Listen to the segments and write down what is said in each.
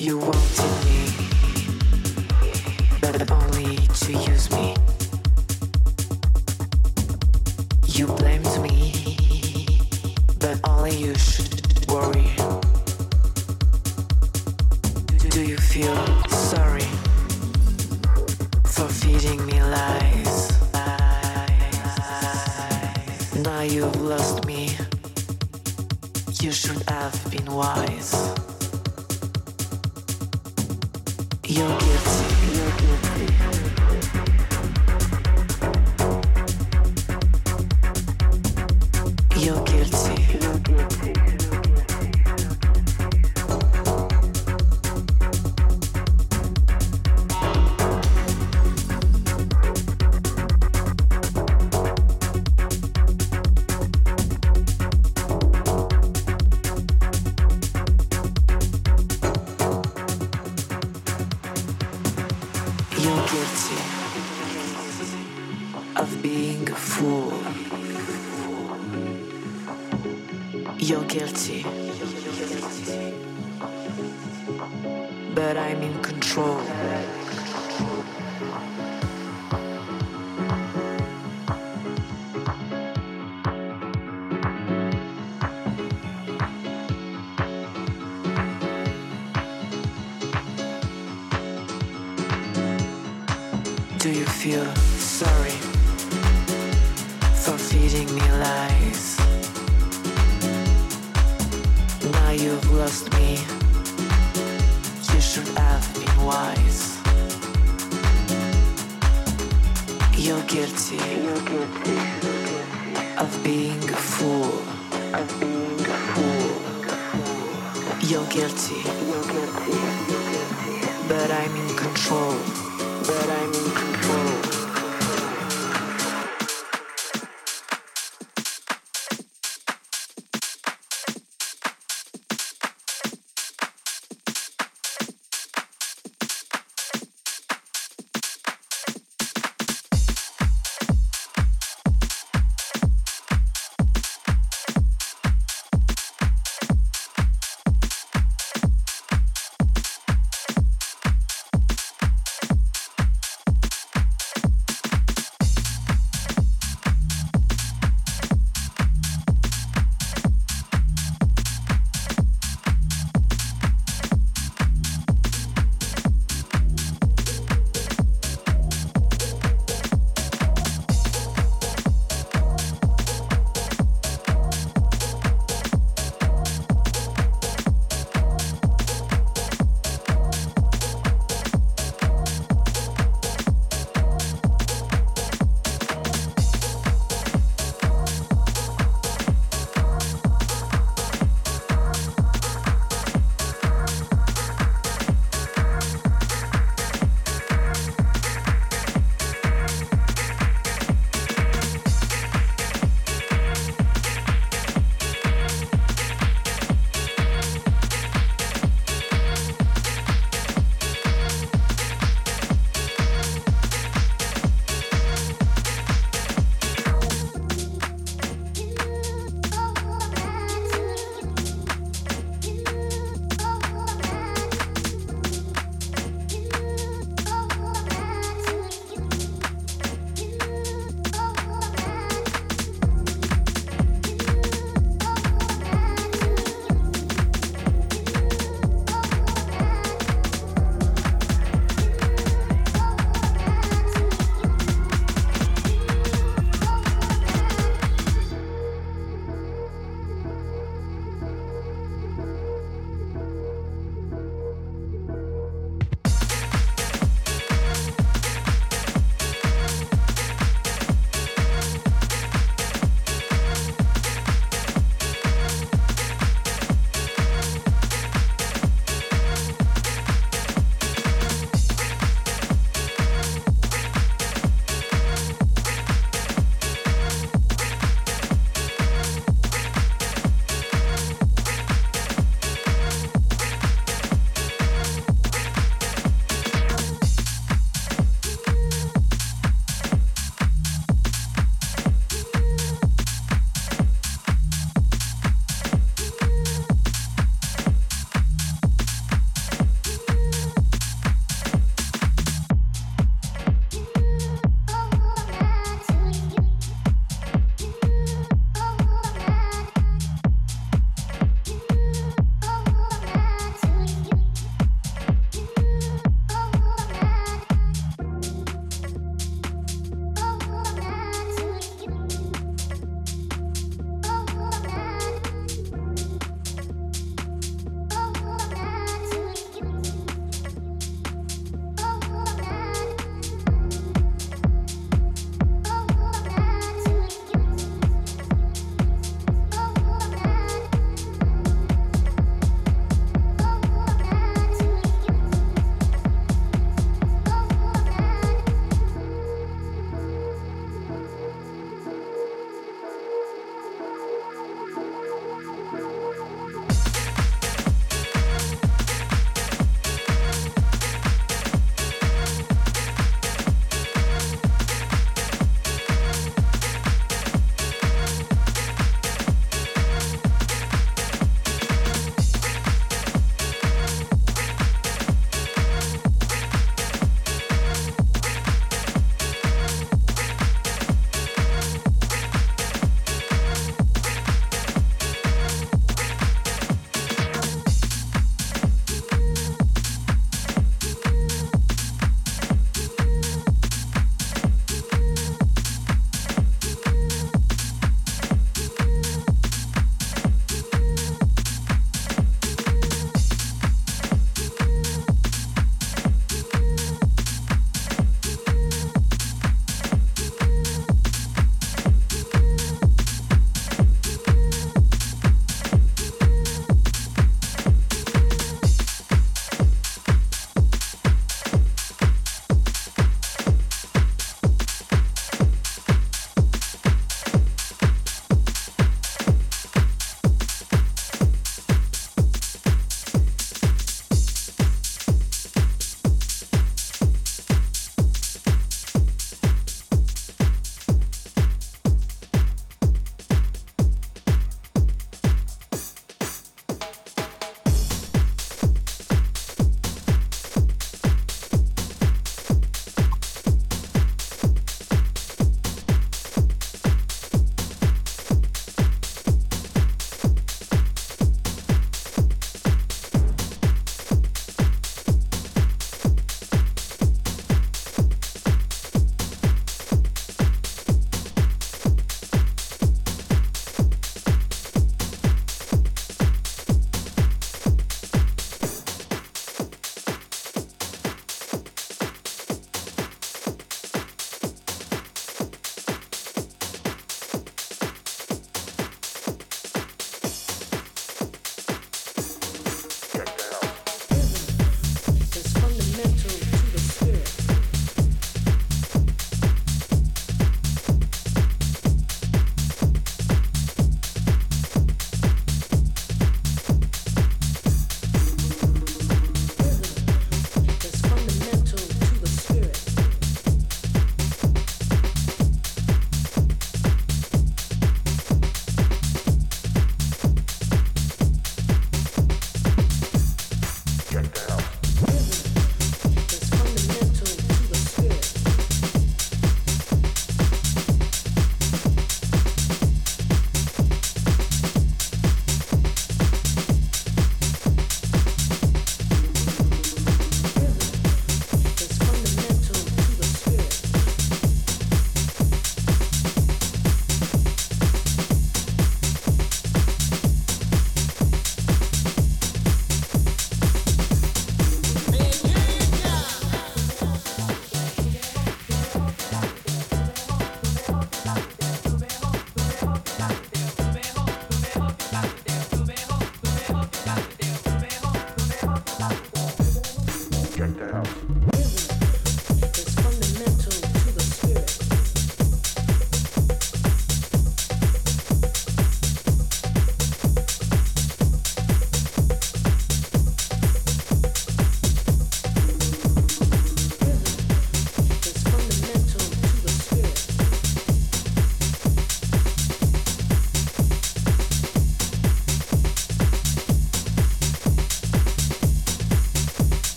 You want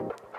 Il